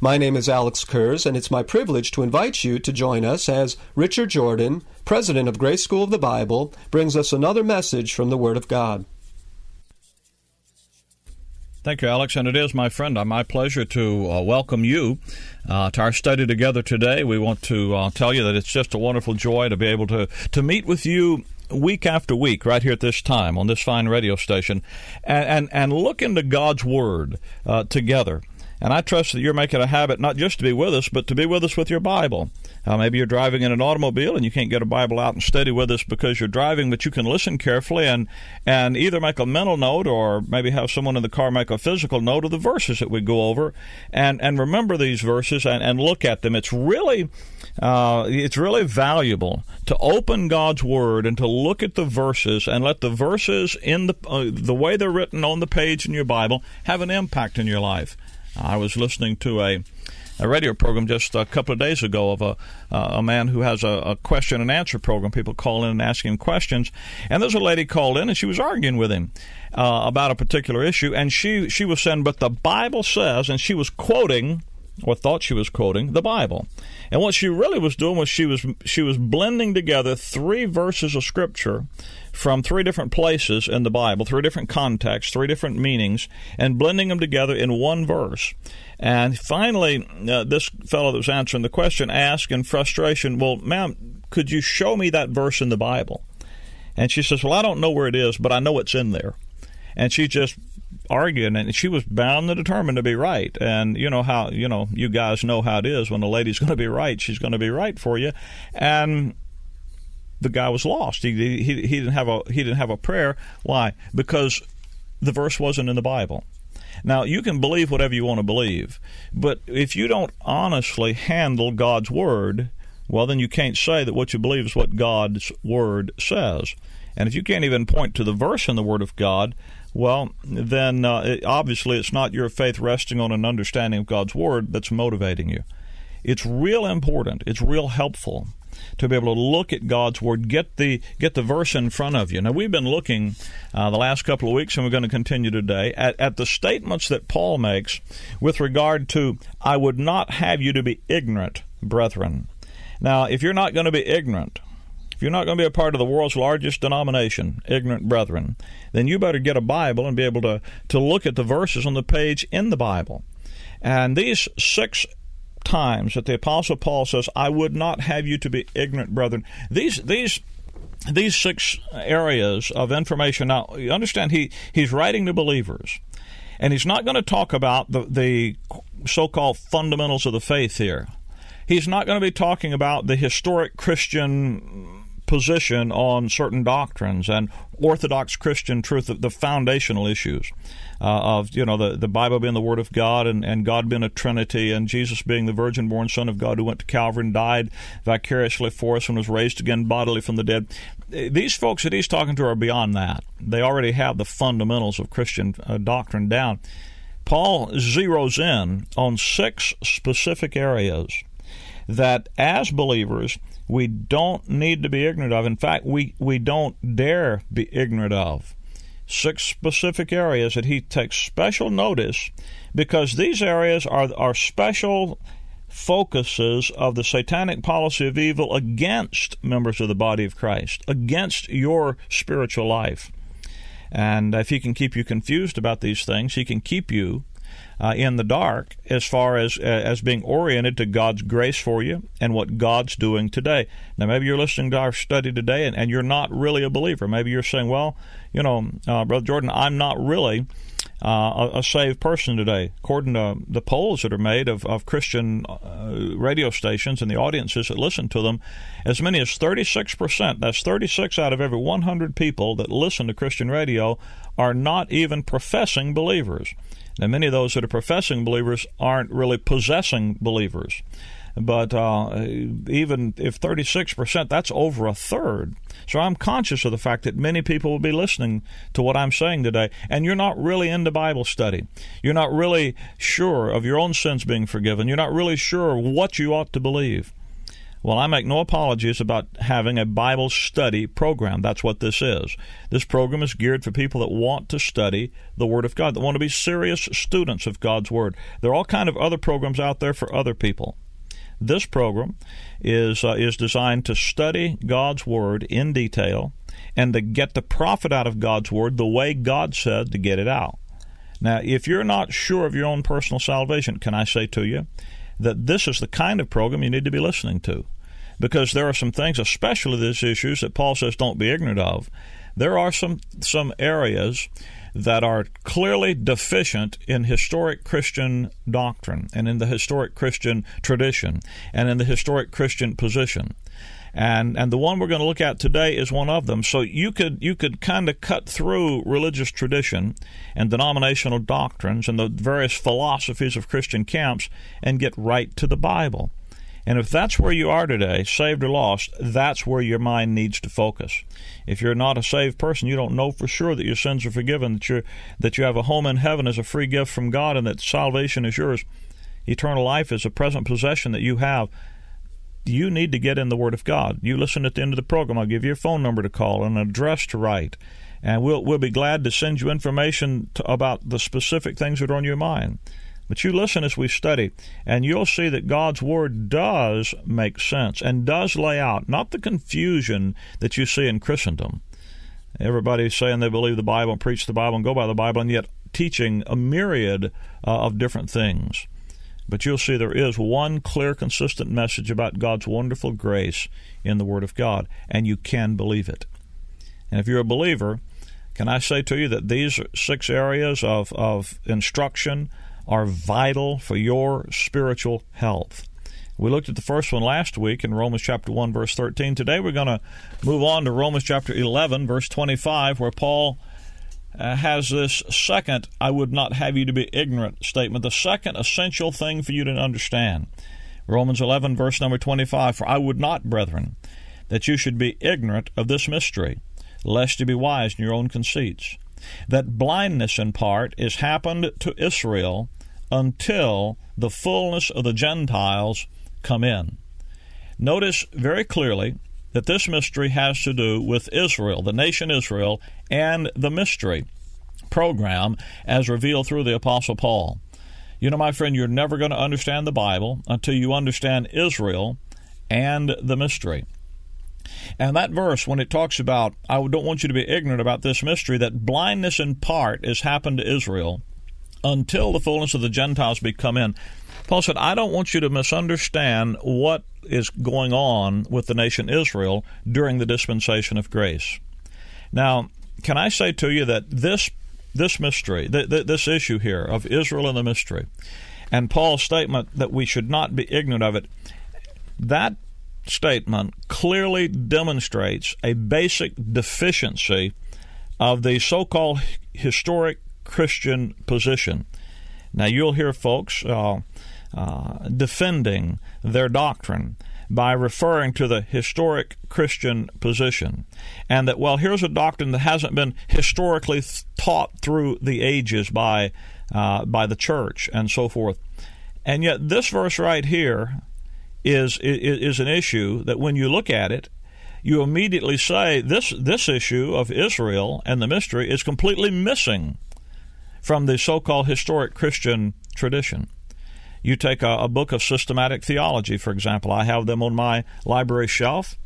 My name is Alex Kurz, and it's my privilege to invite you to join us as Richard Jordan, president of Grace School of the Bible, brings us another message from the Word of God. Thank you, Alex. And it is, my friend, uh, my pleasure to uh, welcome you uh, to our study together today. We want to uh, tell you that it's just a wonderful joy to be able to, to meet with you week after week right here at this time on this fine radio station and, and, and look into God's Word uh, together. And I trust that you're making a habit not just to be with us, but to be with us with your Bible. Uh, maybe you're driving in an automobile and you can't get a Bible out and study with us because you're driving, but you can listen carefully and, and either make a mental note or maybe have someone in the car make a physical note of the verses that we go over and, and remember these verses and, and look at them. It's really, uh, it's really valuable to open God's Word and to look at the verses and let the verses in the, uh, the way they're written on the page in your Bible have an impact in your life. I was listening to a a radio program just a couple of days ago of a uh, a man who has a, a, question and answer program. People call in and ask him questions, and there's a lady called in and she was arguing with him uh, about a particular issue, and she she was saying, "But the Bible says," and she was quoting or thought she was quoting the Bible. And what she really was doing was she was she was blending together three verses of scripture from three different places in the Bible, three different contexts, three different meanings, and blending them together in one verse. And finally, uh, this fellow that was answering the question asked in frustration, Well, ma'am, could you show me that verse in the Bible? And she says, Well, I don't know where it is, but I know it's in there. And she just arguing and she was bound and determined to be right and you know how you know you guys know how it is when a lady's going to be right she's going to be right for you and the guy was lost. He, he, he didn't have a he didn't have a prayer. Why? Because the verse wasn't in the Bible. Now, you can believe whatever you want to believe, but if you don't honestly handle God's Word, well, then you can't say that what you believe is what God's Word says. And if you can't even point to the verse in the Word of God, well, then uh, it, obviously it's not your faith resting on an understanding of God's Word that's motivating you. It's real important, it's real helpful to be able to look at God's Word, get the get the verse in front of you. Now we've been looking uh, the last couple of weeks, and we're going to continue today at, at the statements that Paul makes with regard to "I would not have you to be ignorant, brethren." Now, if you're not going to be ignorant, if you're not going to be a part of the world's largest denomination, ignorant brethren, then you better get a Bible and be able to, to look at the verses on the page in the Bible. And these six times that the apostle Paul says, "I would not have you to be ignorant, brethren." These these these six areas of information. Now, you understand he he's writing to believers, and he's not going to talk about the the so-called fundamentals of the faith here. He's not going to be talking about the historic Christian position on certain doctrines and Orthodox Christian truth, the foundational issues uh, of you know the, the Bible being the Word of God and, and God being a Trinity and Jesus being the virgin born Son of God who went to Calvary and died vicariously for us and was raised again bodily from the dead. These folks that he's talking to are beyond that. They already have the fundamentals of Christian uh, doctrine down. Paul zeroes in on six specific areas that as believers we don't need to be ignorant of. In fact, we, we don't dare be ignorant of six specific areas that he takes special notice because these areas are, are special focuses of the satanic policy of evil against members of the body of Christ, against your spiritual life. And if he can keep you confused about these things, he can keep you uh, in the dark as far as uh, as being oriented to God's grace for you and what God's doing today. Now, maybe you're listening to our study today and, and you're not really a believer. Maybe you're saying, well, you know, uh, Brother Jordan, I'm not really uh, a, a, saved person today. According to the polls that are made of, of Christian uh, radio stations and the audiences that listen to them, as many as 36%, that's 36 out of every 100 people that listen to Christian radio, are not even professing believers. Now, many of those that are professing believers aren't really possessing believers. But uh, even if 36%, that's over a third. So I'm conscious of the fact that many people will be listening to what I'm saying today, and you're not really into Bible study. You're not really sure of your own sins being forgiven. You're not really sure what you ought to believe. Well, I make no apologies about having a Bible study program. That's what this is. This program is geared for people that want to study the Word of God, that want to be serious students of God's Word. There are all kind of other programs out there for other people. This program is uh, is designed to study God's word in detail and to get the profit out of God's word the way God said to get it out. Now, if you're not sure of your own personal salvation, can I say to you that this is the kind of program you need to be listening to? Because there are some things, especially these issues that Paul says don't be ignorant of. There are some some areas that are clearly deficient in historic Christian doctrine and in the historic Christian tradition and in the historic Christian position. And and the one we're going to look at today is one of them. So you could you could kind of cut through religious tradition and denominational doctrines and the various philosophies of Christian camps and get right to the Bible. And if that's where you are today, saved or lost, that's where your mind needs to focus. If you're not a saved person, you don't know for sure that your sins are forgiven, that you that you have a home in heaven as a free gift from God, and that salvation is yours. Eternal life is a present possession that you have. You need to get in the Word of God. You listen at the end of the program. I'll give you a phone number to call and an address to write, and we'll we'll be glad to send you information to, about the specific things that are on your mind. But you listen as we study, and you'll see that God's Word does make sense and does lay out not the confusion that you see in Christendom. Everybody's saying they believe the Bible and preach the Bible and go by the Bible, and yet teaching a myriad uh, of different things. But you'll see there is one clear, consistent message about God's wonderful grace in the Word of God, and you can believe it. And if you're a believer, can I say to you that these six areas of, of instruction, are vital for your spiritual health. We looked at the first one last week in Romans chapter 1 verse 13. Today we're going to move on to Romans chapter 11 verse 25 where Paul uh, has this second I would not have you to be ignorant statement, the second essential thing for you to understand. Romans 11 verse number 25 for I would not brethren that you should be ignorant of this mystery lest you be wise in your own conceits that blindness in part is happened to Israel until the fullness of the Gentiles come in. Notice very clearly that this mystery has to do with Israel, the nation Israel, and the mystery program as revealed through the Apostle Paul. You know, my friend, you're never going to understand the Bible until you understand Israel and the mystery. And that verse, when it talks about, I don't want you to be ignorant about this mystery, that blindness in part has happened to Israel until the fullness of the Gentiles be come in. Paul said, I don't want you to misunderstand what is going on with the nation Israel during the dispensation of grace. Now, can I say to you that this this mystery, th- th- this issue here of Israel and the mystery, and Paul's statement that we should not be ignorant of it, that statement clearly demonstrates a basic deficiency of the so called historic Christian position. Now, you'll hear folks uh, uh, defending their doctrine by referring to the historic Christian position. And that, well, here's a doctrine that hasn't been historically th- taught through the ages by, uh, by the church and so forth. And yet, this verse right here is, is, is an issue that when you look at it, you immediately say this, this issue of Israel and the mystery is completely missing from the so called historic Christian tradition. You take a, a, book of systematic theology, for example. I have them on my library shelf.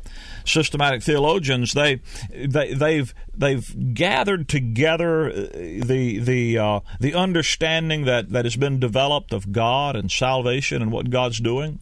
Systematic theologians, they, they they've they've gathered together uh, the the uh, the understanding that, that has been developed of God and salvation and what God's doing,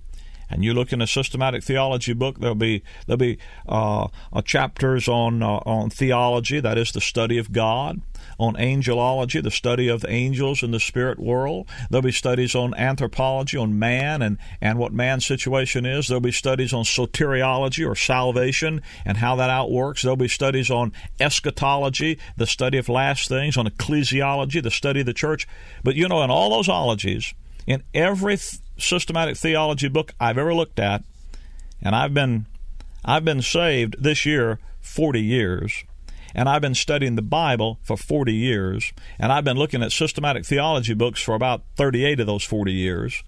and you look in a systematic theology book, there'll be there'll be uh, uh, chapters on uh, on theology, that is the study of God, on angelology, the study of angels in the spirit world. There'll be studies on anthropology, on man and and what man's situation is. There'll be studies on soteriology or salvation and how that outworks. There'll be studies on eschatology, the study of last things, on ecclesiology, the study of the church. But you know, in all those ologies, in every systematic theology book I've ever looked at, and I've been I've been saved this year 40 years, and I've been studying the Bible for 40 years, and I've been looking at systematic theology books for about 38 of those 40 years.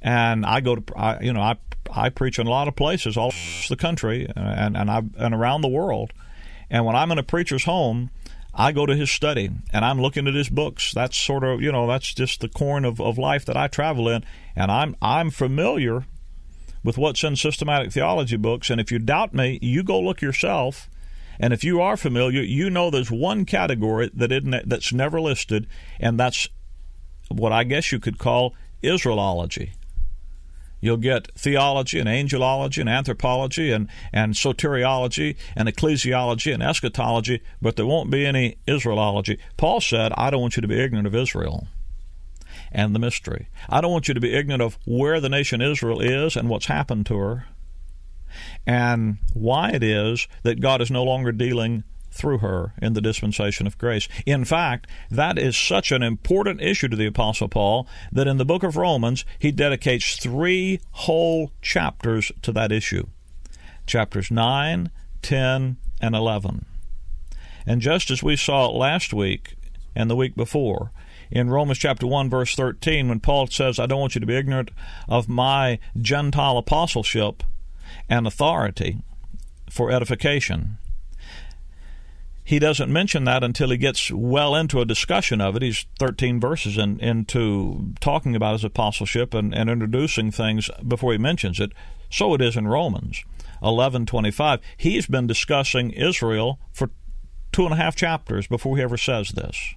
And I go to, I, you know, I I preach in a lot of places all across the country and and I and around the world. And when I'm in a preacher's home, I go to his study and I'm looking at his books. That's sort of you know that's just the corn of, of life that I travel in, and I'm I'm familiar with what's in systematic theology books. And if you doubt me, you go look yourself. And if you are familiar, you know there's one category that isn't that's never listed, and that's what I guess you could call Israelology. You'll get theology and angelology and anthropology and, and soteriology and ecclesiology and eschatology, but there won't be any Israelology. Paul said, I don't want you to be ignorant of Israel and the mystery. I don't want you to be ignorant of where the nation Israel is and what's happened to her and why it is that God is no longer dealing through her in the dispensation of grace. In fact, that is such an important issue to the Apostle Paul that in the book of Romans, he dedicates three whole chapters to that issue chapters 9, 10, and 11. And just as we saw last week and the week before, in Romans chapter 1 verse 13 when Paul says I don't want you to be ignorant of my gentile apostleship and authority for edification he doesn't mention that until he gets well into a discussion of it. He's 13 verses in, into talking about his apostleship and, and introducing things before he mentions it. So it is in Romans 11:25. He's been discussing Israel for two and a half chapters before he ever says this.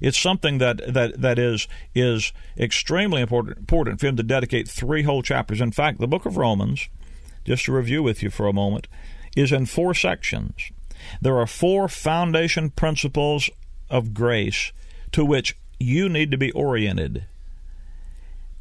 It's something that, that, that is is extremely important important for him to dedicate three whole chapters. In fact, the book of Romans, just to review with you for a moment, is in four sections. There are four foundation principles of grace to which you need to be oriented.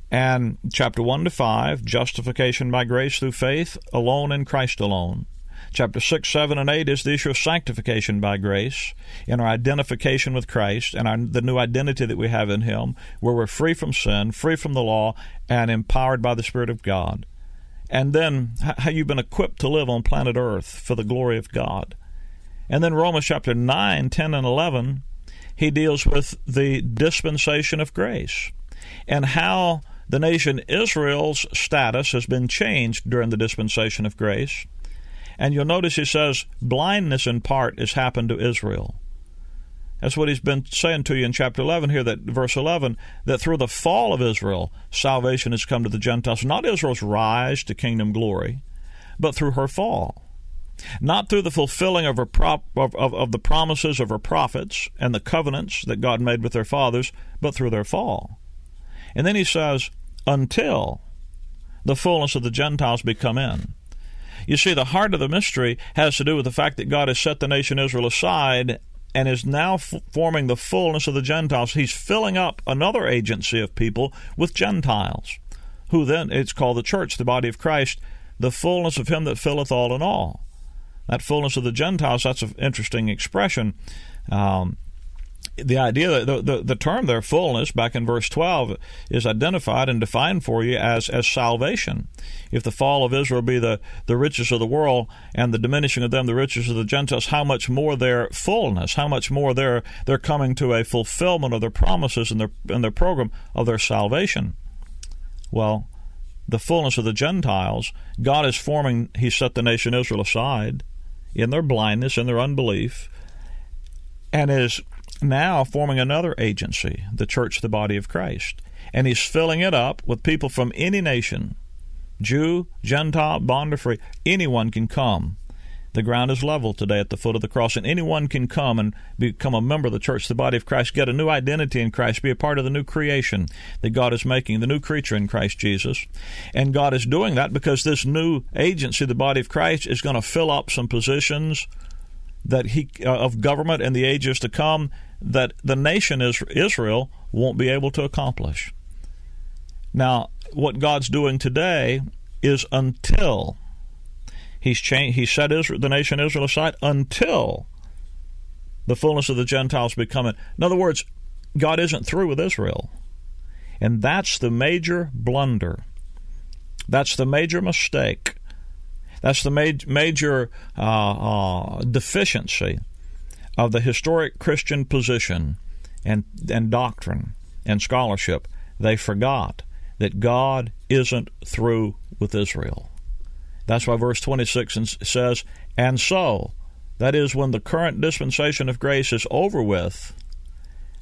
And chapter 1 to 5, justification by grace through faith alone in Christ alone. Chapter 6, 7, and 8 is the issue of sanctification by grace in our identification with Christ and our, the new identity that we have in Him, where we're free from sin, free from the law, and empowered by the Spirit of God. And then how you've been equipped to live on planet Earth for the glory of God. And then Romans chapter 9, 10, and 11, he deals with the dispensation of grace and how the nation Israel's status has been changed during the dispensation of grace. And you'll notice he says, blindness in part has happened to Israel. That's what he's been saying to you in chapter 11 here, that verse 11, that through the fall of Israel, salvation has come to the Gentiles. Not Israel's rise to kingdom glory, but through her fall not through the fulfilling of, prop, of, of, of, the promises of her prophets and the covenants that God made with their fathers, but through their fall. And then he says, until the fullness of the Gentiles be come in. You see, the heart of the mystery has to do with the fact that God has set the nation Israel aside and is now f- forming the fullness of the Gentiles. He's filling up another agency of people with Gentiles, who then, it's called the church, the body of Christ, the fullness of Him that filleth all in all that fullness of the Gentiles, that's an interesting expression. Um, the idea the, the, the term their fullness back in verse 12 is identified and defined for you as as salvation. If the fall of israel be the, the riches of the world and the diminishing of them the riches of the gentiles how much more their fullness? How much more they're they're coming to a fulfillment of their promises and their and their program of their salvation? Well the fullness of the gentiles god is forming he set the nation israel aside in their blindness and their unbelief, and is now forming another agency, the church, the body of Christ. And he's filling it up with people from any nation Jew, Gentile, bond or free. Anyone can come. The ground is level today at the foot of the cross, and anyone can come and become a member of the church, the body of Christ, get a new identity in Christ, be a part of the new creation that God is making, the new creature in Christ Jesus. And God is doing that because this new agency, the body of Christ, is going to fill up some positions that he uh, of government in the ages to come that the nation is Israel won't be able to accomplish. Now, what God's doing today is until He's changed. He set Israel, the nation Israel aside until the fullness of the Gentiles become it. In other words, God isn't through with Israel, and that's the major blunder. That's the major mistake. That's the ma- major uh, uh, deficiency of the historic Christian position and and doctrine and scholarship. They forgot that God isn't through with Israel. That's why verse 26 says, And so, that is, when the current dispensation of grace is over with,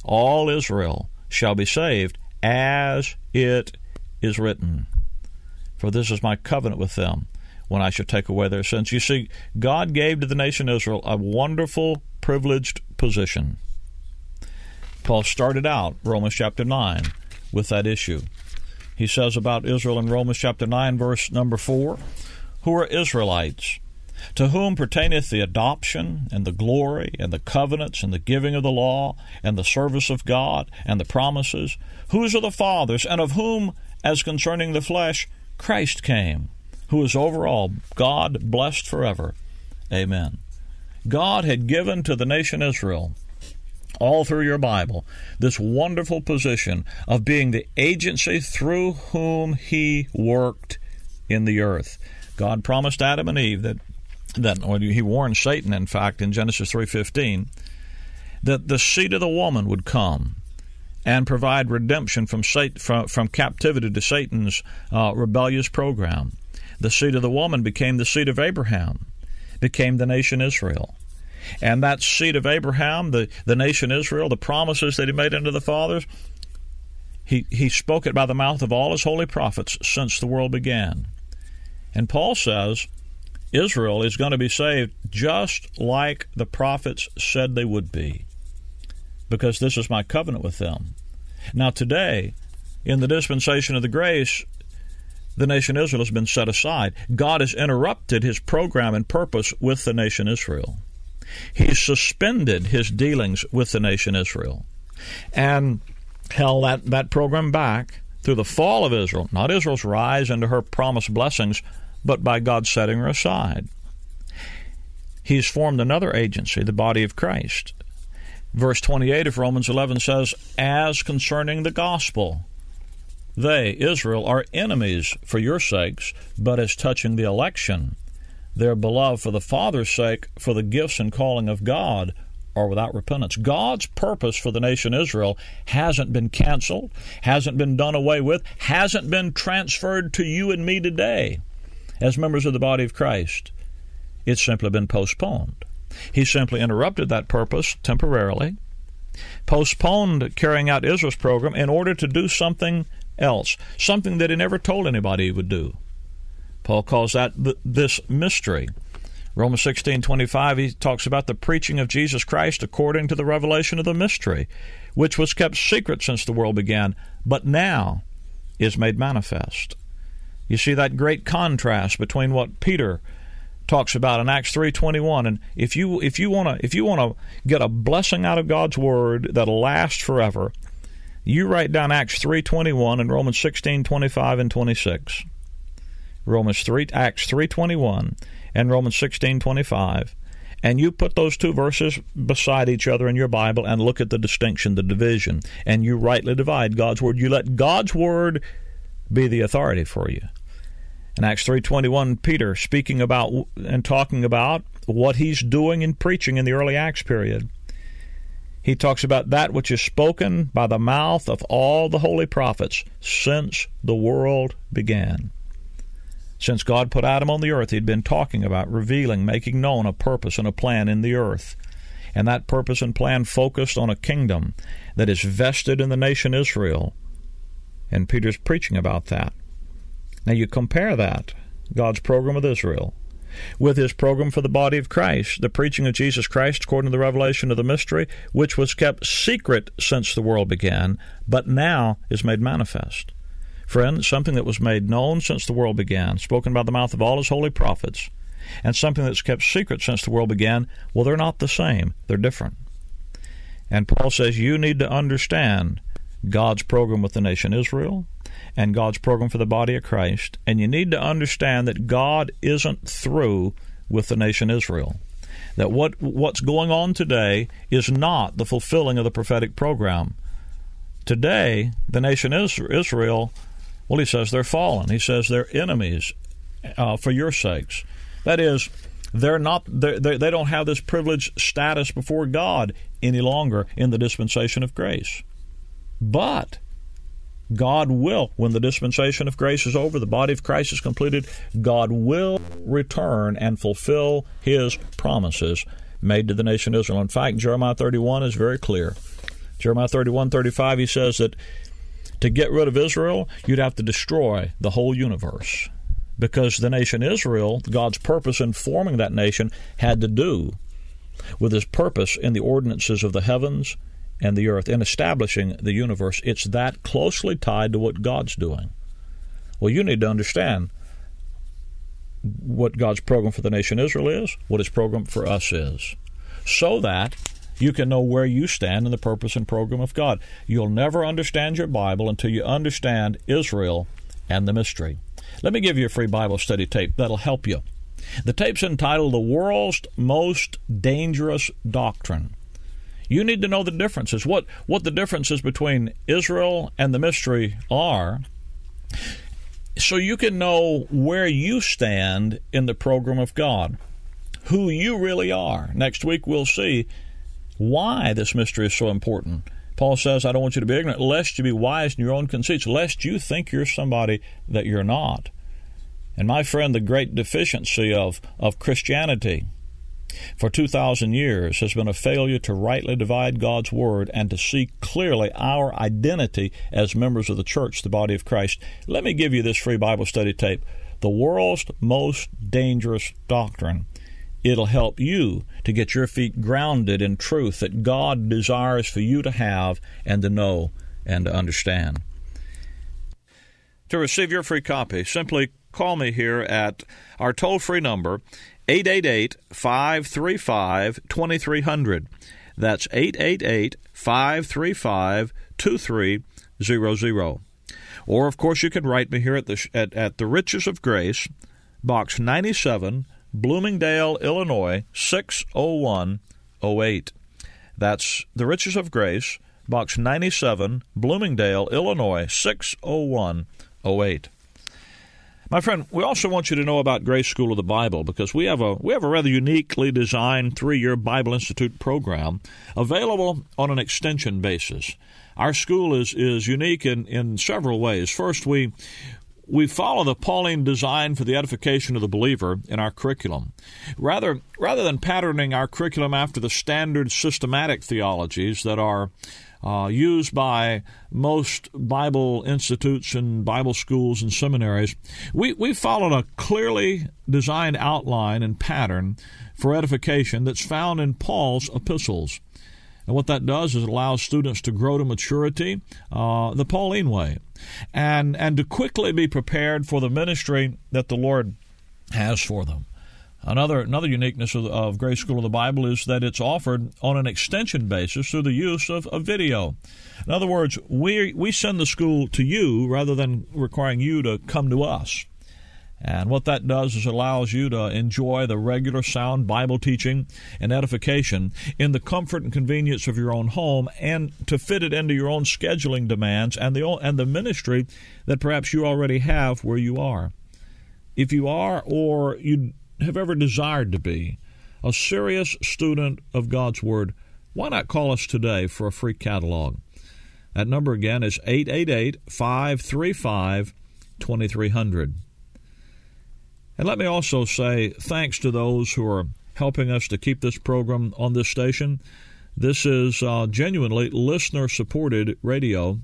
all Israel shall be saved, as it is written. For this is my covenant with them when I shall take away their sins. You see, God gave to the nation Israel a wonderful, privileged position. Paul started out Romans chapter 9 with that issue. He says about Israel in Romans chapter 9, verse number 4 who are Israelites, to whom pertaineth the adoption, and the glory, and the covenants, and the giving of the law, and the service of God, and the promises, whose are the fathers, and of whom, as concerning the flesh, Christ came, who is over all, God blessed forever. Amen. God had given to the nation Israel all through your Bible, this wonderful position of being the agency through whom He worked in the earth. God promised Adam and Eve that that or he warned Satan, in fact, in Genesis three fifteen, that the seed of the woman would come and provide redemption from Satan, from, from captivity to Satan's uh, rebellious program. The seed of the woman became the seed of Abraham, became the nation Israel. And that seed of Abraham, the, the nation Israel, the promises that he made unto the fathers, he, he spoke it by the mouth of all his holy prophets since the world began. And Paul says Israel is going to be saved just like the prophets said they would be, because this is my covenant with them. Now, today, in the dispensation of the grace, the nation Israel has been set aside. God has interrupted his program and purpose with the nation Israel. He's suspended his dealings with the nation Israel and held that, that program back through the fall of Israel, not Israel's rise into her promised blessings, but by God setting her aside. He's formed another agency, the body of Christ. Verse 28 of Romans 11 says, As concerning the gospel, they, Israel, are enemies for your sakes, but as touching the election, they're beloved for the Father's sake, for the gifts and calling of God are without repentance. God's purpose for the nation Israel hasn't been canceled, hasn't been done away with, hasn't been transferred to you and me today as members of the body of Christ. It's simply been postponed. He simply interrupted that purpose temporarily, postponed carrying out Israel's program in order to do something else, something that he never told anybody he would do. Paul calls that this mystery. Romans 16:25 he talks about the preaching of Jesus Christ according to the revelation of the mystery, which was kept secret since the world began, but now is made manifest. You see that great contrast between what Peter talks about in Acts 3:21 and if you if you want to if you want to get a blessing out of God's word that'll last forever you write down Acts 3:21 and Romans 16:25 and 26 Romans 3 Acts 3:21 and Romans 16:25 and you put those two verses beside each other in your Bible and look at the distinction the division. And you rightly divide God's word. You let God's word be the authority for you. In Acts 3:21, Peter speaking about and talking about what he's doing and preaching in the early Acts period. He talks about that which is spoken by the mouth of all the holy prophets since the world began. Since God put Adam on the earth, he'd been talking about, revealing, making known a purpose and a plan in the earth. And that purpose and plan focused on a kingdom that is vested in the nation Israel and Peter's preaching about that. Now you compare that, God's program with Israel, with his program for the body of Christ, the preaching of Jesus Christ according to the revelation of the mystery, which was kept secret since the world began, but now is made manifest. Friend, something that was made known since the world began, spoken by the mouth of all his holy prophets, and something that's kept secret since the world began, well, they're not the same. They're different. And Paul says you need to understand God's program with the nation Israel and God's program for the body of Christ. And you need to understand that God isn't through with the nation Israel. That what what's going on today is not the fulfilling of the prophetic program. Today, the nation Israel, well, he says they're fallen. He says they're enemies uh, for your sakes. That is, they're not they're, they're, they don't have this privileged status before God any longer in the dispensation of grace. But God will, when the dispensation of grace is over, the body of Christ is completed, God will return and fulfill his promises made to the nation Israel. In fact, Jeremiah 31 is very clear. Jeremiah 31 35, he says that to get rid of Israel, you'd have to destroy the whole universe. Because the nation Israel, God's purpose in forming that nation, had to do with his purpose in the ordinances of the heavens and the earth in establishing the universe. It's that closely tied to what God's doing. Well, you need to understand what God's program for the nation Israel is, what his program for us is, so that you can know where you stand in the purpose and program of God. You'll never understand your Bible until you understand Israel and the mystery. Let me give you a free Bible study tape that'll help you. The tape's entitled The World's Most Dangerous Doctrine. You need to know the differences, what, what the differences between Israel and the mystery are, so you can know where you stand in the program of God, who you really are. Next week, we'll see why this mystery is so important. Paul says, I don't want you to be ignorant, lest you be wise in your own conceits, lest you think you're somebody that you're not. And my friend, the great deficiency of, of Christianity for 2,000 years has been a failure to rightly divide God's Word and to see clearly our identity as members of the church, the body of Christ. Let me give you this free Bible study tape The World's Most Dangerous Doctrine. It'll help you to get your feet grounded in truth that God desires for you to have and to know and to understand. To receive your free copy, simply call me here at our toll free number 888 535 2300. That's 888 535 2300. Or, of course, you can write me here at the, at, at the Riches of Grace, Box 97, Bloomingdale, Illinois 60108. That's the Riches of Grace, Box 97, Bloomingdale, Illinois 60108. My friend, we also want you to know about Grace School of the Bible because we have a we have a rather uniquely designed three-year Bible Institute program available on an extension basis. Our school is is unique in, in several ways. First, we we follow the Pauline design for the edification of the believer in our curriculum. Rather, rather than patterning our curriculum after the standard systematic theologies that are uh, used by most Bible institutes and Bible schools and seminaries. We, we followed a clearly designed outline and pattern for edification that's found in Paul's epistles. And what that does is it allows students to grow to maturity uh, the Pauline way and, and to quickly be prepared for the ministry that the Lord has for them. Another another uniqueness of, of Grace School of the Bible is that it's offered on an extension basis through the use of, of video. In other words, we we send the school to you rather than requiring you to come to us. And what that does is allows you to enjoy the regular sound Bible teaching and edification in the comfort and convenience of your own home and to fit it into your own scheduling demands and the and the ministry that perhaps you already have where you are. If you are or you have ever desired to be a serious student of God's Word, why not call us today for a free catalog? That number again is 888 535 2300. And let me also say thanks to those who are helping us to keep this program on this station. This is uh, genuinely listener supported radio.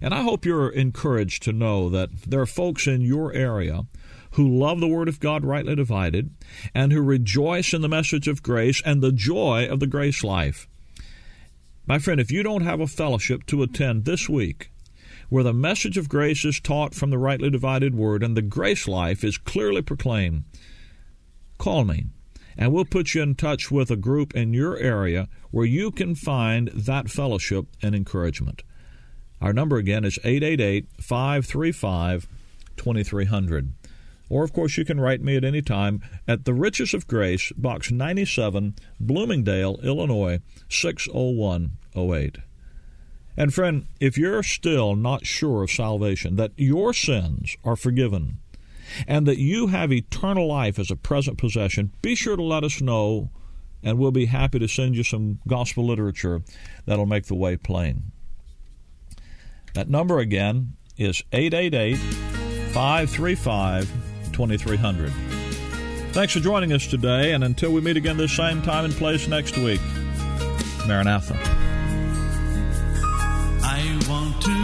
And I hope you're encouraged to know that there are folks in your area who love the Word of God rightly divided, and who rejoice in the message of grace and the joy of the grace life. My friend, if you don't have a fellowship to attend this week, where the message of grace is taught from the rightly divided word and the grace life is clearly proclaimed, call me and we'll put you in touch with a group in your area where you can find that fellowship and encouragement. Our number again is 888 535 2300. Or, of course, you can write me at any time at The Riches of Grace, Box 97, Bloomingdale, Illinois 60108. And, friend, if you're still not sure of salvation, that your sins are forgiven, and that you have eternal life as a present possession, be sure to let us know, and we'll be happy to send you some gospel literature that'll make the way plain. That number again is 888 535 2300. Thanks for joining us today, and until we meet again this same time and place next week, Maranatha. I want to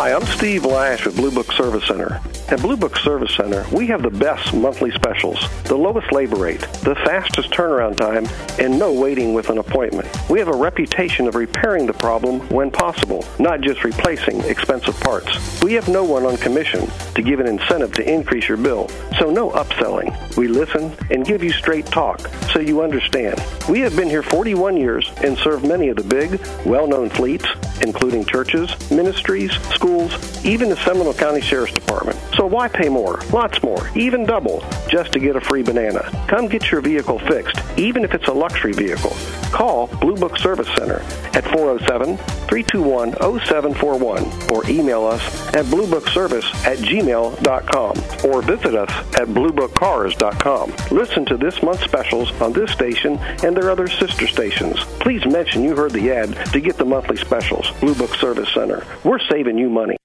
Hi, I'm Steve Lash with Blue Book Service Center. At Blue Book Service Center, we have the best monthly specials, the lowest labor rate, the fastest turnaround time, and no waiting with an appointment. We have a reputation of repairing the problem when possible, not just replacing expensive parts. We have no one on commission to give an incentive to increase your bill, so no upselling. We listen and give you straight talk so you understand. We have been here 41 years and serve many of the big, well known fleets, including churches, ministries, schools, even the Seminole County Sheriff's Department. So why pay more, lots more, even double, just to get a free banana? Come get your vehicle fixed, even if it's a luxury vehicle. Call Blue Book Service Center at 407 321 0741 or email us at bluebookservice at gmail.com or visit us at bluebookcars.com. Listen to this month's specials on this station and their other sister stations. Please mention you heard the ad to get the monthly specials. Blue Book Service Center. We're saving you money.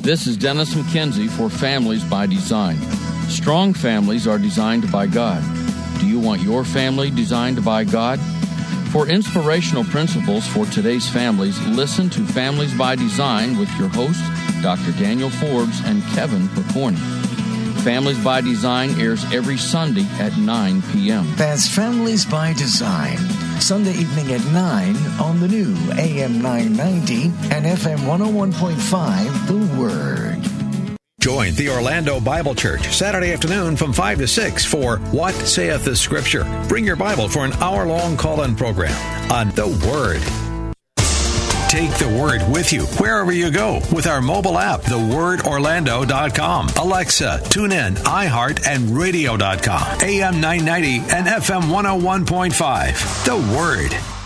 This is Dennis McKenzie for Families by Design. Strong families are designed by God. Do you want your family designed by God? For inspirational principles for today's families, listen to Families by Design with your hosts, Dr. Daniel Forbes and Kevin Pokorny. Families by Design airs every Sunday at 9 p.m. That's Families by Design. Sunday evening at 9 on the new AM 990 and FM 101.5 The Word. Join the Orlando Bible Church Saturday afternoon from 5 to 6 for What Saith the Scripture. Bring your Bible for an hour long call in program on the Word. Take the Word with you wherever you go with our mobile app, thewordorlando.com, Alexa, tune in, iHeart, and radio.com, AM 990 and FM 101.5. The Word.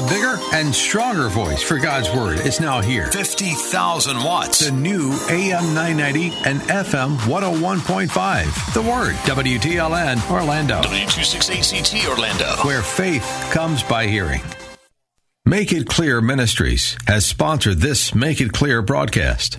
A bigger and stronger voice for God's Word is now here. 50,000 watts. The new AM 990 and FM 101.5. The Word, WTLN Orlando. W268CT Orlando. Where faith comes by hearing. Make It Clear Ministries has sponsored this Make It Clear broadcast.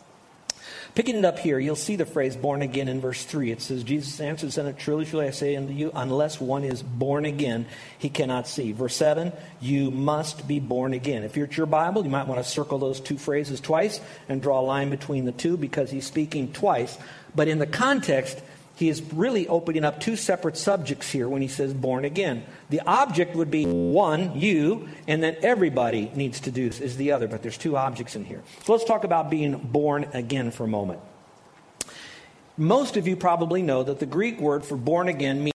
Picking it up here, you'll see the phrase born again in verse 3. It says, Jesus answered, and Truly, truly, I say unto you, unless one is born again, he cannot see. Verse 7, you must be born again. If you're at your Bible, you might want to circle those two phrases twice and draw a line between the two because he's speaking twice. But in the context, he is really opening up two separate subjects here when he says born again. The object would be one, you, and then everybody needs to do is the other, but there's two objects in here. So let's talk about being born again for a moment. Most of you probably know that the Greek word for born again means